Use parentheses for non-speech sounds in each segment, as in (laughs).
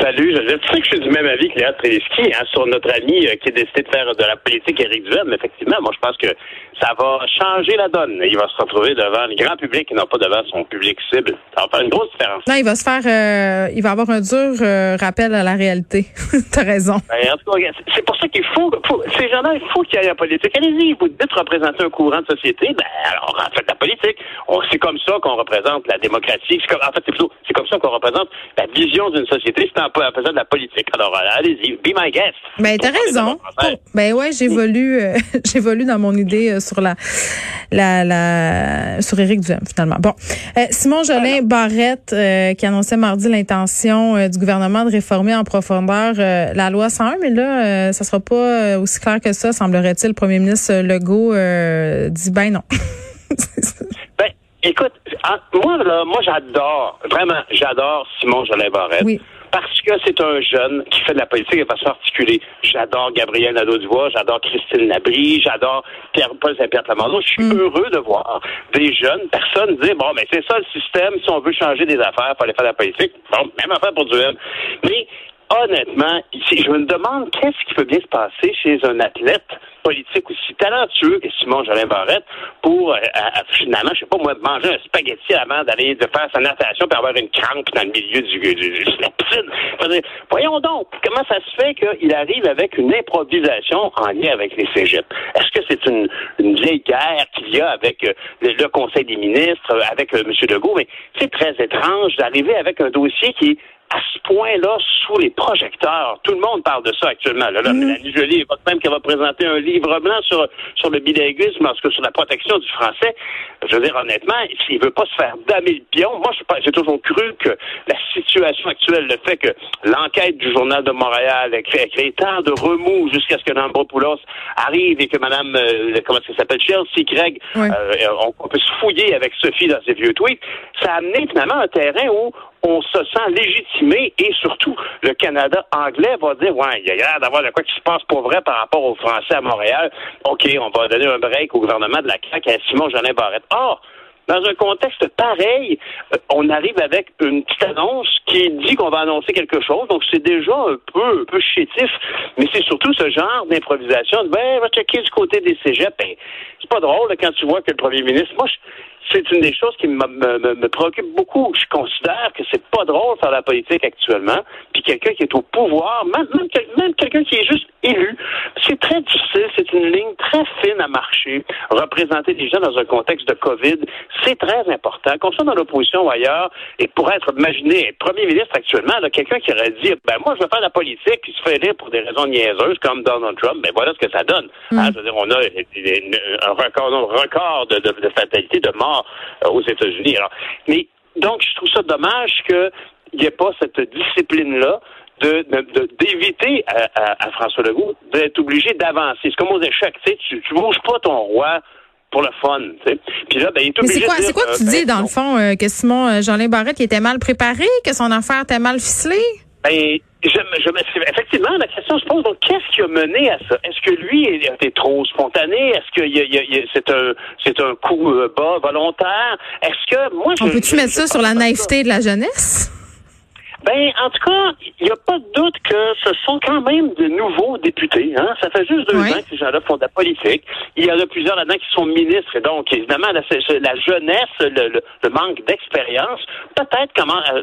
Salut, je, tu sais que je suis du même avis que Léa Trélesky hein, sur notre ami euh, qui a décidé de faire de la politique Éric Duhem. Effectivement, moi je pense que ça va changer la donne. Il va se retrouver devant le grand public et non pas devant son public cible. Ça va faire une grosse différence. Non, il va se faire, euh, il va avoir un dur euh, rappel à la réalité. (laughs) T'as raison. Ben, en tout cas, c'est pour ça qu'il faut, faut, ces gens-là, il faut qu'ils aillent en politique. Allez-y, vous dites représenter un courant de société, ben alors faites la politique. C'est comme ça qu'on représente la démocratie. Comme, en fait, c'est plutôt, c'est comme ça qu'on représente la vision d'une société. C'est en, en faisant de la politique. Alors, allez-y, be my guest. Ben, t'as raison. Ben ouais, j'évolue, euh, (laughs) j'évolue dans mon idée euh, sur la, la, la, sur Éric Duhem, finalement. Bon. Euh, Simon Jolin Barrette, qui annonçait mardi l'intention du gouvernement de réformer en profondeur la loi 101, mais là, ça sera pas aussi clair que ça, semblerait-il. Le premier ministre Legault dit ben non. (laughs) ben, écoute, moi, là, moi, j'adore, vraiment, j'adore Simon Jolin Barrette. Oui parce que c'est un jeune qui fait de la politique de façon articulée. J'adore Gabriel Nadeau-Dubois, j'adore Christine Labrie, j'adore Pierre-Paul Saint-Pierre Plamondon. Je suis mm. heureux de voir des jeunes personnes dire, bon, mais c'est ça le système, si on veut changer des affaires, il faut aller faire de la politique. Bon, même affaire pour Duhem. Mais honnêtement, je me demande qu'est-ce qui peut bien se passer chez un athlète politique aussi talentueux que Simon Jolin Barrette pour euh, finalement, je sais pas moi, manger un spaghetti avant d'aller de faire sa natation pour avoir une crampe dans le milieu du, du, la piscine. Voyons donc, comment ça se fait qu'il arrive avec une improvisation en lien avec les cégeps? Est-ce que c'est une, vieille guerre qu'il y a avec euh, le, Conseil des ministres, avec euh, M. Legault? Mais c'est très étrange d'arriver avec un dossier qui à ce point-là sous les projecteurs. Tout le monde parle de ça actuellement. Là, là, mm. Mélanie Joly même qu'elle va présenter un livre blanc sur, sur le bilinguisme, parce que sur la protection du français. Je veux dire, honnêtement, s'il veut pas se faire damer le pion, moi, j'ai toujours cru que la situation actuelle, le fait que l'enquête du Journal de Montréal a créé, créé tant de remous jusqu'à ce que Nambropoulos arrive et que Mme, euh, comment ça s'appelle, Chelsea Craig, euh, on, on, peut se fouiller avec Sophie dans ses vieux tweets, ça a amené finalement un terrain où on se sent légitimé et surtout le Canada anglais va dire ouais, il y a l'air d'avoir de quoi qui se passe pour vrai par rapport aux Français à Montréal. OK, on va donner un break au gouvernement de la CAQ à Simon Jolin Barrette. Or, dans un contexte pareil, euh, on arrive avec une petite annonce qui dit qu'on va annoncer quelque chose. Donc, c'est déjà un peu, un peu chétif, mais c'est surtout ce genre d'improvisation. Ben, va checker du côté des cégeps. Ben, c'est pas drôle quand tu vois que le premier ministre, moi, c'est une des choses qui me, me, me, préoccupe beaucoup. Je considère que c'est pas drôle de faire la politique actuellement, puis quelqu'un qui est au pouvoir, même, même, quelqu'un qui est juste élu, c'est très difficile, c'est une ligne très fine à marcher. Représenter des gens dans un contexte de COVID, c'est très important. Qu'on soit dans l'opposition ou ailleurs, et pour être imaginé premier ministre actuellement, quelqu'un qui aurait dit, ben moi je veux faire la politique, qui se fait élire pour des raisons niaiseuses comme Donald Trump, ben voilà ce que ça donne. Mm. Hein, je veux dire, on a un record, un record de, de, de fatalité, de mort euh, aux États-Unis. mais donc, je trouve ça dommage qu'il n'y ait pas cette discipline-là de, d'éviter à, François Legault d'être obligé d'avancer. C'est comme aux échecs, tu sais, tu, bouges pas ton roi pour le fun. Puis là, ben, il est obligé c'est quoi, c'est quoi que tu euh, dis, ben, dans le fond, euh, que Simon Jean-Lin Barrette était mal préparé, que son affaire était mal ficelée? Ben, je, je, effectivement, la question se pose, donc, qu'est-ce qui a mené à ça? Est-ce que lui a été trop spontané? Est-ce que c'est un, c'est un coup euh, bas volontaire? Est-ce que, moi, On peut-tu mettre ça sur la naïveté de la jeunesse? Ben, en tout cas, il n'y a pas de doute que ce sont quand même de nouveaux députés. Hein? Ça fait juste deux ans que ces gens-là font de la politique. Il y en a plusieurs là-dedans qui sont ministres. Et donc, évidemment, la, jeunesse, le, manque d'expérience, peut-être comment euh,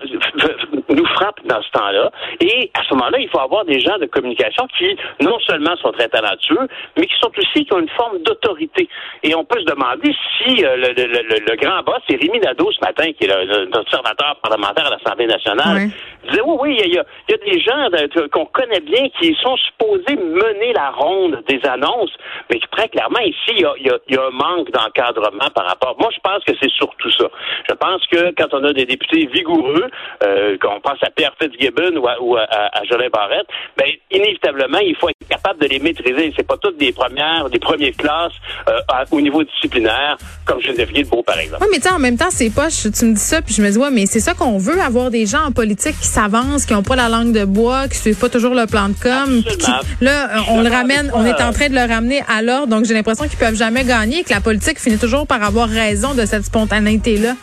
nous frappe dans ce temps-là. Et à ce moment-là, il faut avoir des gens de communication qui, non seulement sont très talentueux, mais qui sont aussi, qui ont une forme d'autorité. Et on peut se demander si euh, le, grand boss, c'est Rémi Nadeau ce matin, qui est l'observateur parlementaire à l'Assemblée nationale, disait, oui, oui, il y a, des gens qu'on connaît bien qui sont supposés mener la ronde des annonces, mais très clairement, ici, il y a, un manque d'encadrement par rapport. Moi, je pense que c'est surtout ça. Je pense que quand on a des députés vigoureux, euh, qu'on pense à Pierre Fitzgibbon ou à, à, Jolin Barrette, ben, inévitablement, il faut être capable de les maîtriser. C'est pas toutes des premières, des premières classes euh, au niveau disciplinaire, comme Geneviève Beau, par exemple. Oui, mais tu en même temps, c'est pas, tu me dis ça, puis je me dis, ouais, mais c'est ça qu'on veut, avoir des gens en politique qui s'avancent, qui n'ont pas la langue de bois, qui suivent pas toujours le plan de com. là, on le ramène, on est en train de le ramener à l'ordre. Donc, j'ai l'impression qu'ils peuvent jamais gagner et que la politique finit toujours par avoir raison de cette spontanéité-là.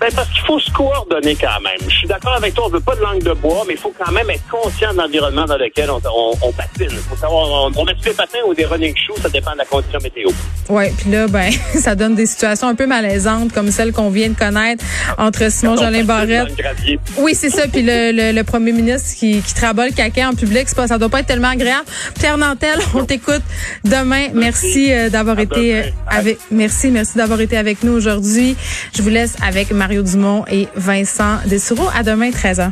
Ben parce qu'il faut se coordonner quand même. Je suis d'accord avec toi, on veut pas de langue de bois, mais il faut quand même être conscient de l'environnement dans lequel on, on, patine. Faut savoir, on, on met des patins ou des running shoes, ça dépend de la condition météo. Oui, puis là, ben, (laughs) ça donne des situations un peu malaisantes comme celle qu'on vient de connaître entre Simon Jolin Barrette. Oui, c'est ça. Puis le, le, premier ministre qui, qui travaille le caca en public, c'est pas, ça doit pas être tellement agréable. Pierre Nantel, on t'écoute demain. Merci, euh, d'avoir été Merci, merci d'avoir été avec nous aujourd'hui. Je vous laisse avec Mario Dumont et Vincent Dessureau. À demain, 13h.